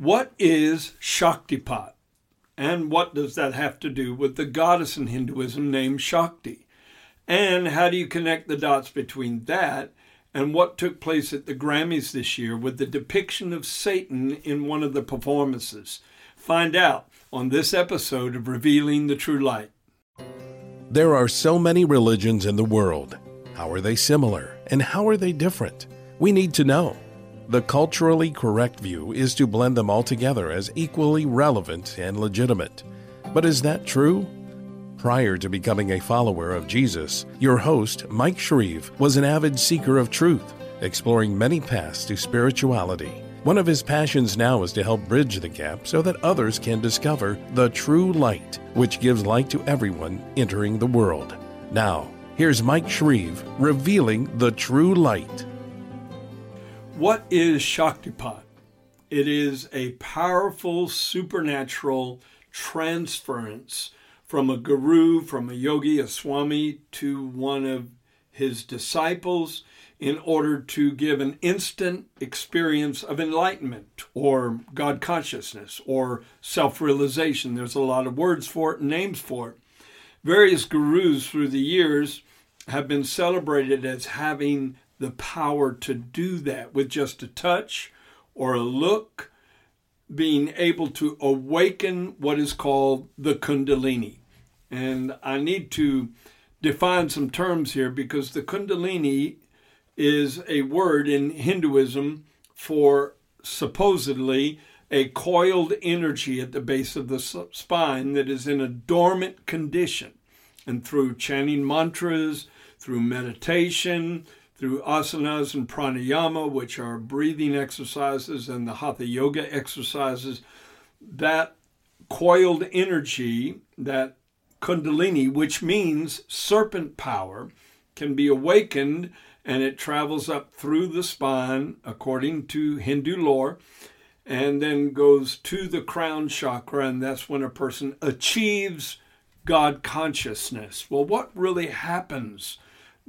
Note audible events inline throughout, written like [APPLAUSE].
What is Shaktipat? And what does that have to do with the goddess in Hinduism named Shakti? And how do you connect the dots between that and what took place at the Grammys this year with the depiction of Satan in one of the performances? Find out on this episode of Revealing the True Light. There are so many religions in the world. How are they similar and how are they different? We need to know. The culturally correct view is to blend them all together as equally relevant and legitimate. But is that true? Prior to becoming a follower of Jesus, your host, Mike Shreve, was an avid seeker of truth, exploring many paths to spirituality. One of his passions now is to help bridge the gap so that others can discover the true light, which gives light to everyone entering the world. Now, here's Mike Shreve revealing the true light. What is Shaktipat? It is a powerful supernatural transference from a guru, from a yogi, a swami, to one of his disciples in order to give an instant experience of enlightenment or God consciousness or self realization. There's a lot of words for it and names for it. Various gurus through the years have been celebrated as having the power to do that with just a touch or a look, being able to awaken what is called the Kundalini. And I need to define some terms here because the Kundalini is a word in Hinduism for supposedly a coiled energy at the base of the spine that is in a dormant condition. And through chanting mantras, through meditation, through asanas and pranayama, which are breathing exercises, and the hatha yoga exercises, that coiled energy, that kundalini, which means serpent power, can be awakened and it travels up through the spine according to Hindu lore and then goes to the crown chakra, and that's when a person achieves God consciousness. Well, what really happens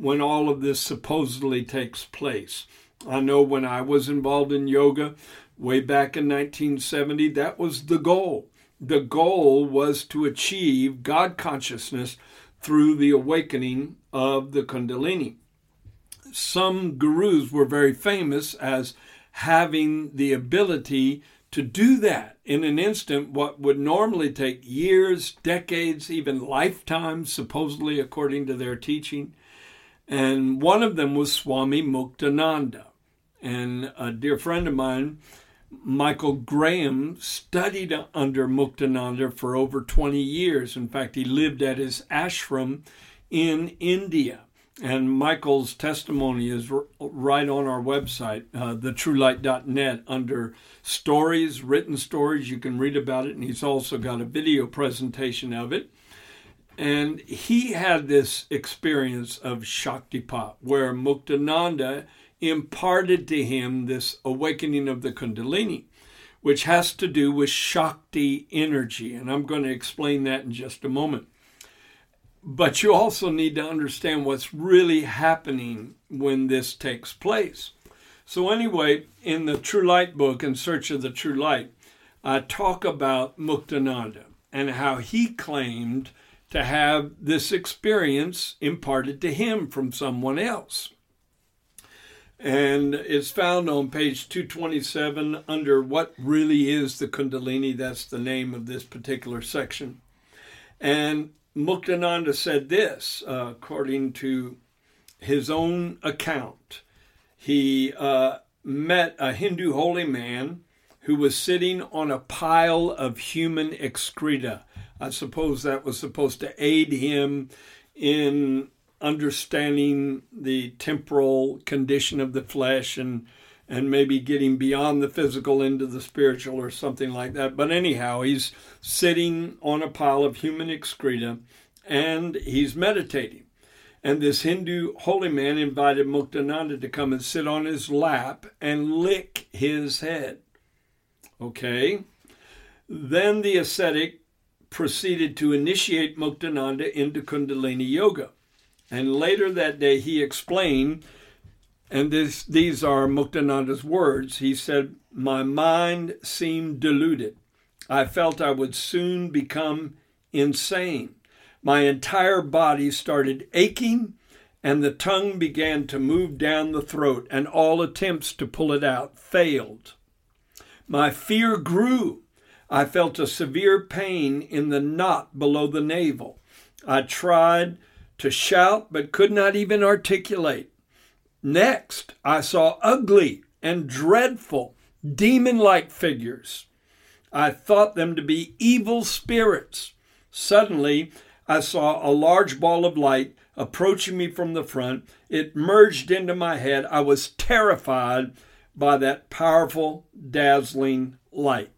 when all of this supposedly takes place. I know when I was involved in yoga way back in 1970, that was the goal. The goal was to achieve God consciousness through the awakening of the Kundalini. Some gurus were very famous as having the ability to do that in an instant, what would normally take years, decades, even lifetimes, supposedly according to their teaching. And one of them was Swami Muktananda. And a dear friend of mine, Michael Graham, studied under Muktananda for over 20 years. In fact, he lived at his ashram in India. And Michael's testimony is right on our website, uh, thetruelight.net, under stories, written stories. You can read about it. And he's also got a video presentation of it. And he had this experience of Shaktipat, where Muktananda imparted to him this awakening of the Kundalini, which has to do with Shakti energy. And I'm going to explain that in just a moment. But you also need to understand what's really happening when this takes place. So, anyway, in the True Light book, In Search of the True Light, I talk about Muktananda and how he claimed to have this experience imparted to him from someone else. And it's found on page 227 under What Really Is the Kundalini. That's the name of this particular section. And Muktananda said this, uh, according to his own account. He uh, met a Hindu holy man who was sitting on a pile of human excreta I suppose that was supposed to aid him in understanding the temporal condition of the flesh and and maybe getting beyond the physical into the spiritual or something like that. But anyhow, he's sitting on a pile of human excreta and he's meditating. And this Hindu holy man invited Muktananda to come and sit on his lap and lick his head. Okay? Then the ascetic proceeded to initiate Muktananda into Kundalini Yoga. And later that day, he explained And this, these are Muktananda's words. He said, My mind seemed deluded. I felt I would soon become insane. My entire body started aching, and the tongue began to move down the throat, and all attempts to pull it out failed. My fear grew. I felt a severe pain in the knot below the navel. I tried to shout, but could not even articulate. Next, I saw ugly and dreadful, demon like figures. I thought them to be evil spirits. Suddenly, I saw a large ball of light approaching me from the front. It merged into my head. I was terrified by that powerful, dazzling light.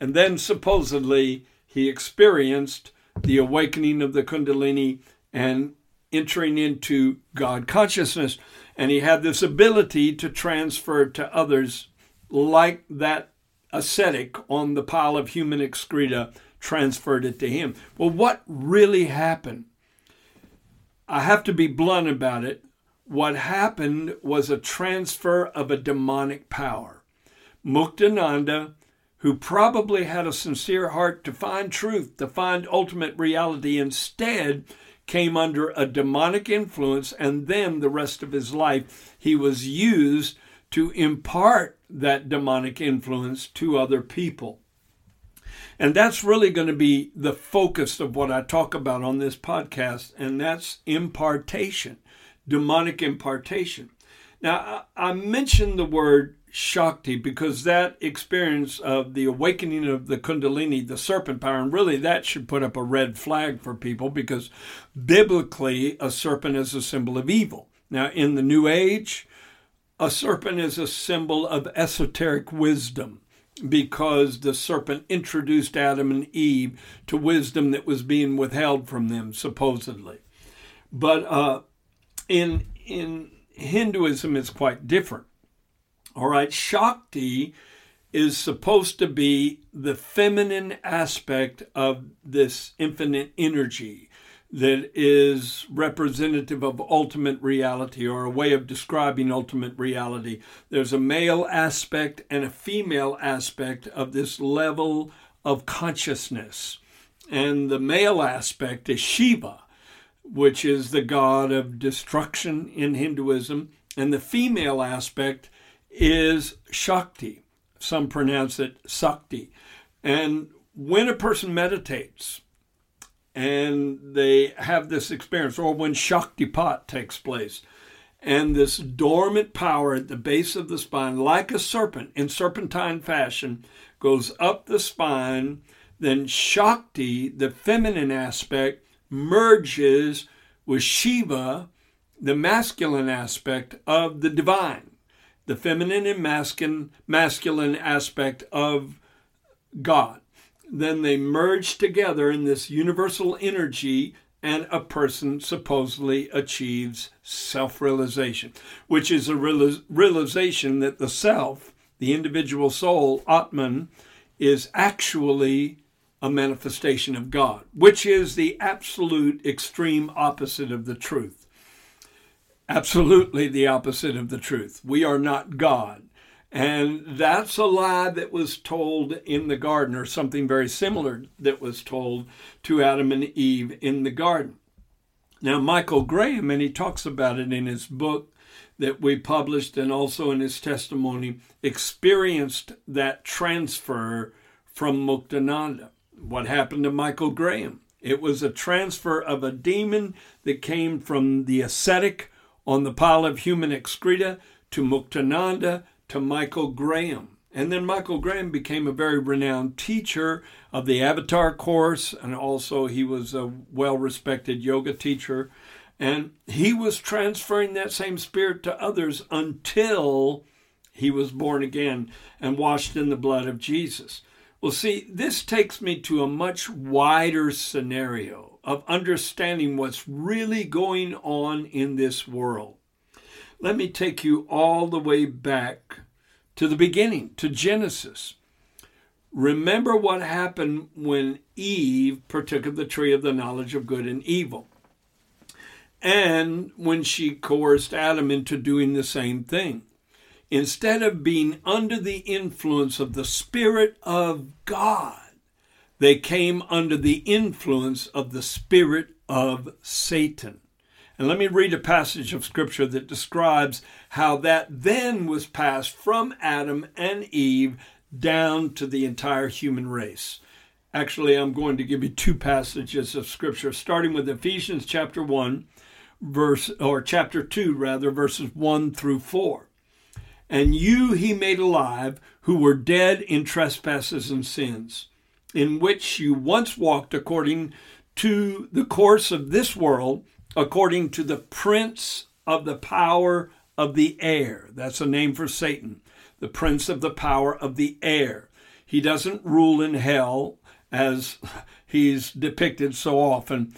And then supposedly he experienced the awakening of the Kundalini and entering into God consciousness. And he had this ability to transfer to others, like that ascetic on the pile of human excreta transferred it to him. Well, what really happened? I have to be blunt about it. What happened was a transfer of a demonic power. Muktananda, who probably had a sincere heart to find truth, to find ultimate reality, instead came under a demonic influence, and then the rest of his life he was used to impart that demonic influence to other people. And that's really going to be the focus of what I talk about on this podcast, and that's impartation, demonic impartation. Now, I mentioned the word Shakti because that experience of the awakening of the Kundalini, the serpent power, and really that should put up a red flag for people because biblically a serpent is a symbol of evil. Now, in the New Age, a serpent is a symbol of esoteric wisdom because the serpent introduced Adam and Eve to wisdom that was being withheld from them, supposedly. But uh, in in Hinduism, it's quite different. All right, Shakti is supposed to be the feminine aspect of this infinite energy that is representative of ultimate reality or a way of describing ultimate reality. There's a male aspect and a female aspect of this level of consciousness. And the male aspect is Shiva, which is the god of destruction in Hinduism, and the female aspect is Shakti. Some pronounce it Sakti. And when a person meditates, and they have this experience, or when Shaktipat takes place, and this dormant power at the base of the spine, like a serpent in serpentine fashion, goes up the spine. Then Shakti, the feminine aspect, merges with Shiva, the masculine aspect of the divine, the feminine and masculine, masculine aspect of God then they merge together in this universal energy and a person supposedly achieves self realization, which is a realization that the self, the individual soul, Atman, is actually a manifestation of God, which is the absolute extreme opposite of the truth. Absolutely the opposite of the truth. We are not God. And that's a lie that was told in the garden, or something very similar that was told to Adam and Eve in the garden. Now, Michael Graham, and he talks about it in his book that we published and also in his testimony, experienced that transfer from Muktananda. What happened to Michael Graham? It was a transfer of a demon that came from the ascetic on the pile of human excreta to Muktananda to Michael Graham. And then Michael Graham became a very renowned teacher of the Avatar course, and also he was a well respected yoga teacher. And he was transferring that same spirit to others until he was born again and washed in the blood of Jesus. Well, see, this takes me to a much wider scenario of understanding what's really going on in this world. Let me take you all the way back to the beginning, to Genesis. Remember what happened when Eve partook of the tree of the knowledge of good and evil. and when she coerced Adam into doing the same thing. Instead of being under the influence of the Spirit of God, they came under the influence of the Spirit of Satan. And let me read a passage of Scripture that describes how that then was passed from Adam and Eve down to the entire human race. Actually, I'm going to give you two passages of Scripture, starting with Ephesians chapter 1, verse, or chapter 2, rather, verses 1 through 4. And you he made alive who were dead in trespasses and sins, in which you once walked according to the course of this world, according to the prince of the power of the air. That's a name for Satan, the prince of the power of the air. He doesn't rule in hell as [LAUGHS] he's depicted so often.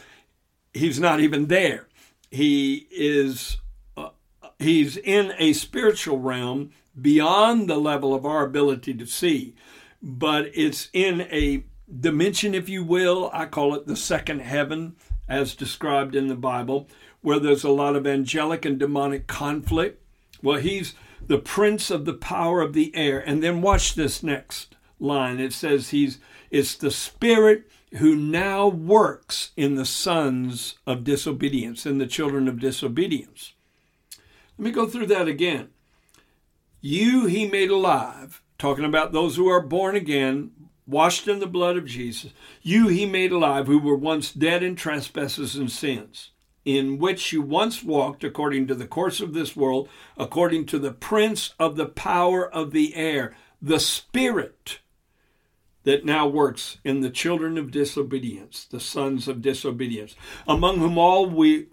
He's not even there. He is uh, he's in a spiritual realm beyond the level of our ability to see, but it's in a dimension, if you will. I call it the second heaven, as described in the Bible, where there's a lot of angelic and demonic conflict. Well, he's the prince of the power of the air. And then watch this next line. It says he's it's the spirit who now works in the sons of disobedience, in the children of disobedience. Let me go through that again. You he made alive, talking about those who are born again, washed in the blood of Jesus, you he made alive who were once dead in trespasses and sins, in which you once walked according to the course of this world, according to the prince of the power of the air, the spirit that now works in the children of disobedience, the sons of disobedience, among whom all we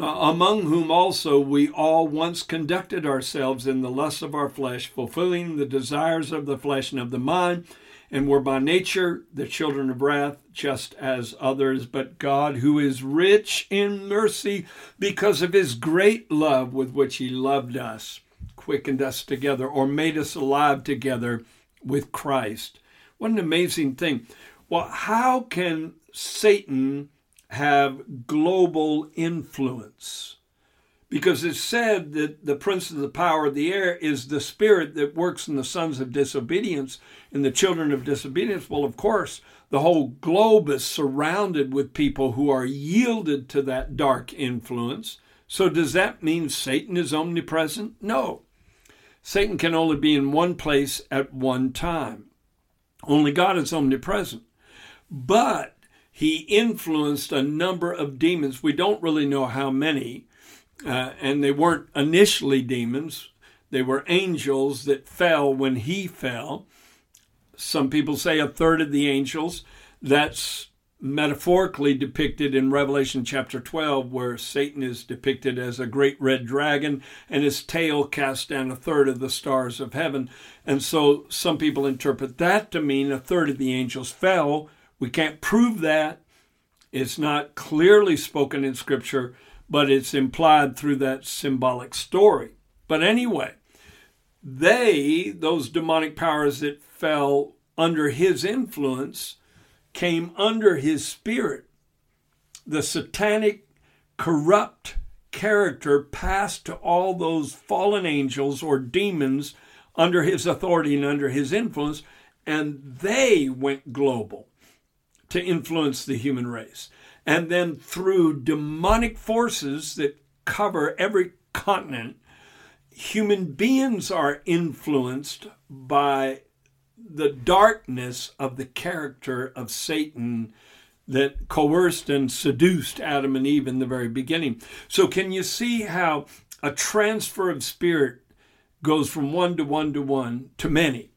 Uh, among whom also we all once conducted ourselves in the lusts of our flesh, fulfilling the desires of the flesh and of the mind, and were by nature the children of wrath, just as others. But God, who is rich in mercy, because of his great love with which he loved us, quickened us together, or made us alive together with Christ. What an amazing thing. Well, how can Satan have global influence? because it's said that the prince of the power of the air is the spirit that works in the sons of disobedience and the children of disobedience. Well, of course, the whole globe is surrounded with people who are yielded to that dark influence. So, does that mean Satan is omnipresent? No. Satan can only be in one place at one time. Only God is omnipresent. But he influenced a number of demons. We don't really know how many uh, and they weren't initially demons, they were angels that fell when he fell. Some people say a third of the angels. That's metaphorically depicted in Revelation chapter 12, where Satan is depicted as a great red dragon and his tail cast down a third of the stars of heaven. And so some people interpret that to mean a third of the angels fell. We can't prove that. It's not clearly spoken in Scripture, but it's implied through that symbolic story. But anyway, they, those demonic powers that fell under his influence, came under his spirit. The satanic, corrupt character passed to all those fallen angels or demons under his authority and under his influence, and they went global to influence the human race and then through demonic forces that cover every continent, human beings are influenced by the darkness of the character of Satan that coerced and seduced Adam and Eve in the very beginning. So, can you see how a transfer of spirit goes from one to one to one to many?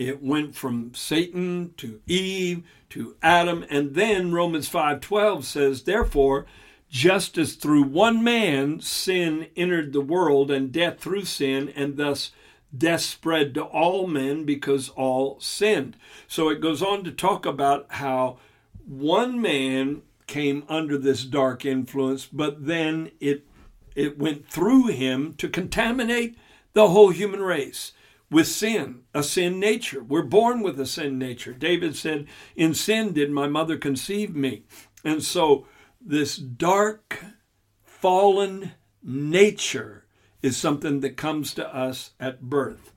It went from Satan to Eve to Adam and then Romans 5:12 says therefore just as through one man sin entered the world and death through sin and thus death spread to all men because all sinned. So it goes on to talk about how one man came under this dark influence but then it it went through him to contaminate the whole human race with sin, a sin nature. We're born with a sin nature. David said, In sin did my mother conceive me. And so, this dark fallen nature is something that comes to us at birth.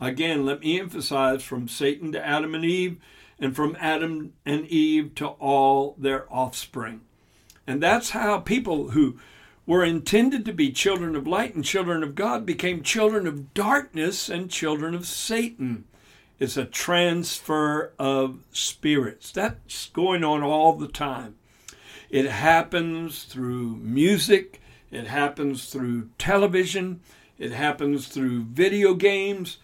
Again, let me emphasize from Satan to Adam and Eve, and from Adam and Eve to all their offspring. And that's how people who were intended to be children of light and children of God became children of darkness and children of Satan. It's a transfer of spirits. That's going on all the time. It happens through music, it happens through television, it happens through video games.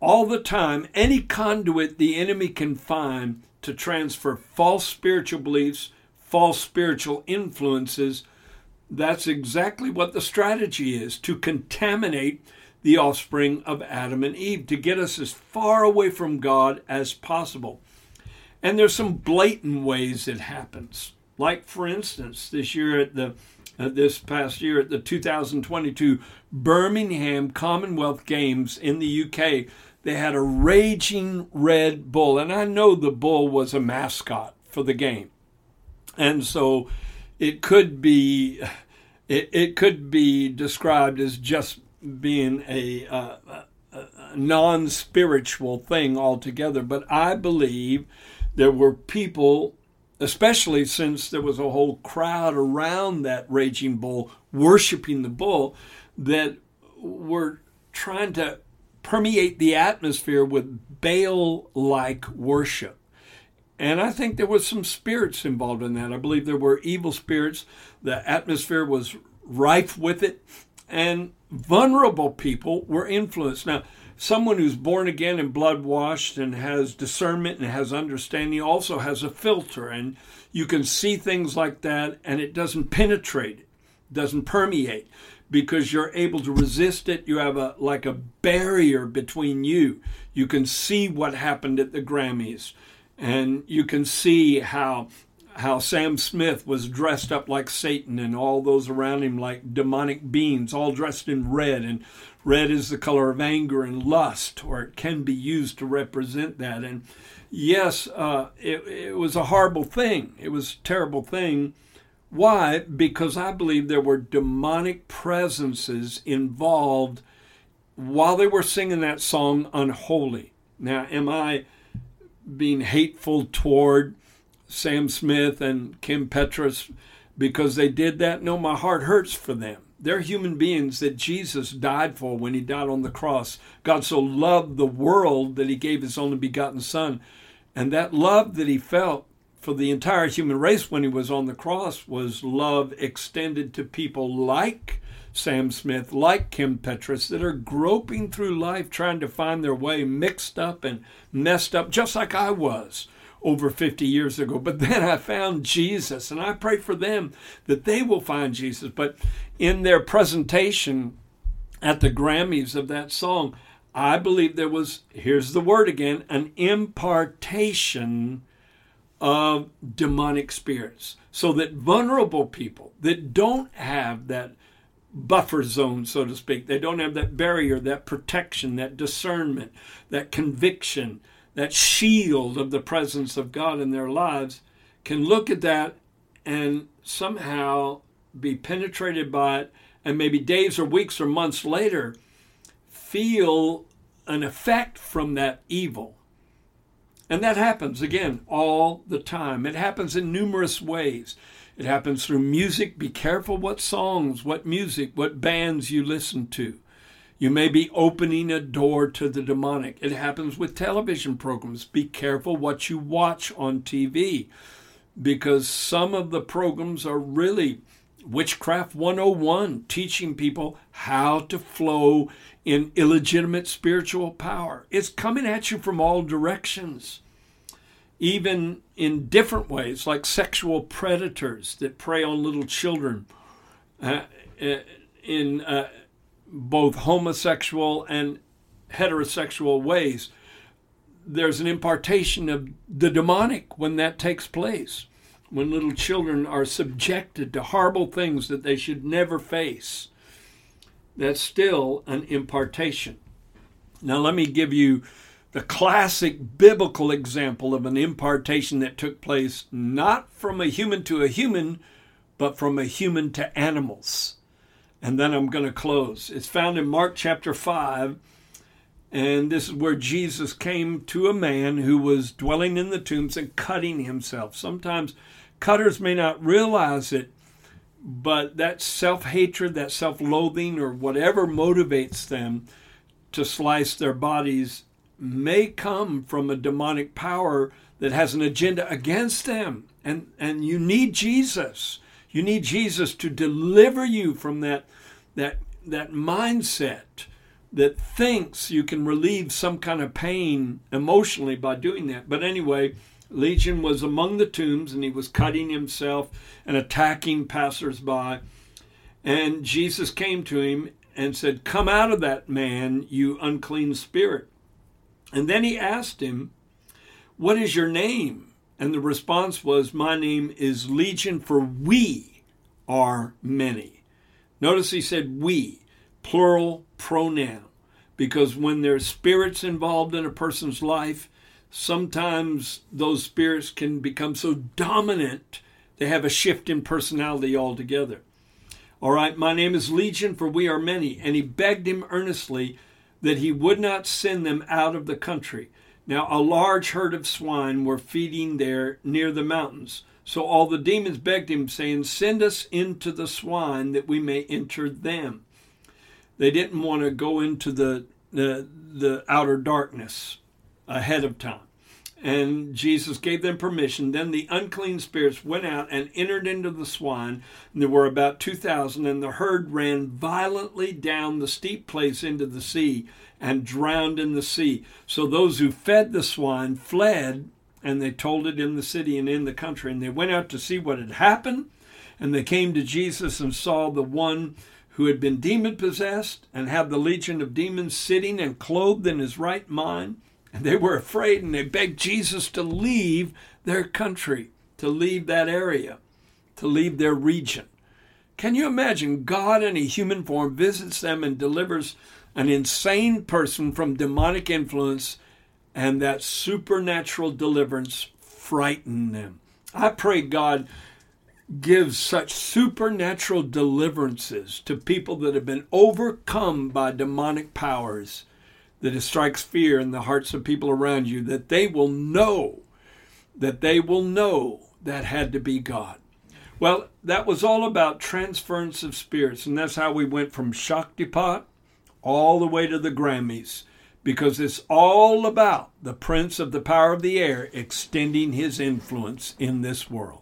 All the time, any conduit the enemy can find to transfer false spiritual beliefs, false spiritual influences, that's exactly what the strategy is to contaminate the offspring of Adam and Eve, to get us as far away from God as possible. And there's some blatant ways it happens. Like, for instance, this year at the uh, this past year at the 2022 Birmingham Commonwealth Games in the UK, they had a raging red bull, and I know the bull was a mascot for the game, and so it could be it, it could be described as just being a, a non spiritual thing altogether. But I believe there were people, especially since there was a whole crowd around that raging bull worshiping the bull, that were trying to permeate the atmosphere with Baal like worship. And I think there was some spirits involved in that. I believe there were evil spirits. The atmosphere was rife with it. And vulnerable people were influenced. Now, someone who's born again and blood washed and has discernment and has understanding also has a filter and you can see things like that and it doesn't penetrate doesn't permeate because you're able to resist it you have a like a barrier between you you can see what happened at the grammys and you can see how how Sam Smith was dressed up like Satan and all those around him like demonic beings, all dressed in red. And red is the color of anger and lust, or it can be used to represent that. And yes, uh, it, it was a horrible thing. It was a terrible thing. Why? Because I believe there were demonic presences involved while they were singing that song, Unholy. Now, am I being hateful toward Sam Smith and Kim Petras because they did that. No, my heart hurts for them. They're human beings that Jesus died for when he died on the cross. God so loved the world that he gave his only begotten Son. And that love that he felt for the entire human race when he was on the cross was love extended to people like Sam Smith, like Kim Petras, that are groping through life trying to find their way, mixed up and messed up, just like I was over 50 years ago. But then I found Jesus, and I pray for them that they will find Jesus. But in their presentation at the Grammys of that song, I believe there was, here's the word again, an impartation of demonic spirits. So that vulnerable people that don't have that buffer zone, so to speak, they don't have that barrier, that protection, that discernment, that conviction, that shield of the presence of God in their lives, can look at that and somehow be penetrated by it, and maybe days or weeks or months later feel an effect from that evil. And that happens again all the time. It happens in numerous ways. It happens through music. Be careful what songs, what music, what bands you listen to. You may be opening a door to the demonic. It happens with television programs. Be careful what you watch on TV because some of the programs are really Witchcraft 101, teaching people how to flow in illegitimate spiritual power. It's coming at you from all directions, even in different ways, like sexual predators that prey on little children. Uh, uh in uh, both homosexual and heterosexual ways. There's an impartation of the demonic when that takes place, when little children are subjected to horrible things that they should never face. That's still an impartation. Now, let me give you the classic biblical example of an impartation that took place not from a human to a human, but from a human to animals. And then I'm going to close. It's found in Mark chapter 5. And this is where Jesus came to a man who was dwelling in the tombs and cutting himself. Sometimes cutters may not realize it, but that self hatred, that self loathing, or whatever motivates them to slice their bodies may come from a demonic power that has an agenda against them. And, and you need Jesus. You need Jesus to deliver you from that, that, that mindset that thinks you can relieve some kind of pain emotionally by doing that. But anyway, Legion was among the tombs and he was cutting himself and attacking passersby. And Jesus came to him and said, Come out of that man, you unclean spirit. And then he asked him, What is your name? And the response was, My name is Legion, for we are many. Notice he said we, plural pronoun, because when there's spirits involved in a person's life, sometimes those spirits can become so dominant they have a shift in personality altogether. All right, my name is Legion, for we are many. And he begged him earnestly that he would not send them out of the country. Now, a large herd of swine were feeding there near the mountains. So all the demons begged him, saying, Send us into the swine that we may enter them. They didn't want to go into the, the, the outer darkness ahead of time. And Jesus gave them permission. Then the unclean spirits went out and entered into the swine. And there were about 2,000, and the herd ran violently down the steep place into the sea and drowned in the sea. So those who fed the swine fled, and they told it in the city and in the country. And they went out to see what had happened. And they came to Jesus and saw the one who had been demon possessed and had the legion of demons sitting and clothed in his right mind and they were afraid and they begged Jesus to leave their country, to leave that area, to leave their region. Can you imagine God in a human form visits them and delivers an insane person from demonic influence and that supernatural deliverance frightened them? I pray God gives such supernatural deliverances to people that have been overcome by demonic powers that it strikes fear in the hearts of people around you, that they will know, that they will know that had to be God. Well, that was all about transference of spirits, and that's how we went from Shaktipat all the way to the Grammys, because it's all about the Prince of the Power of the Air extending his influence in this world.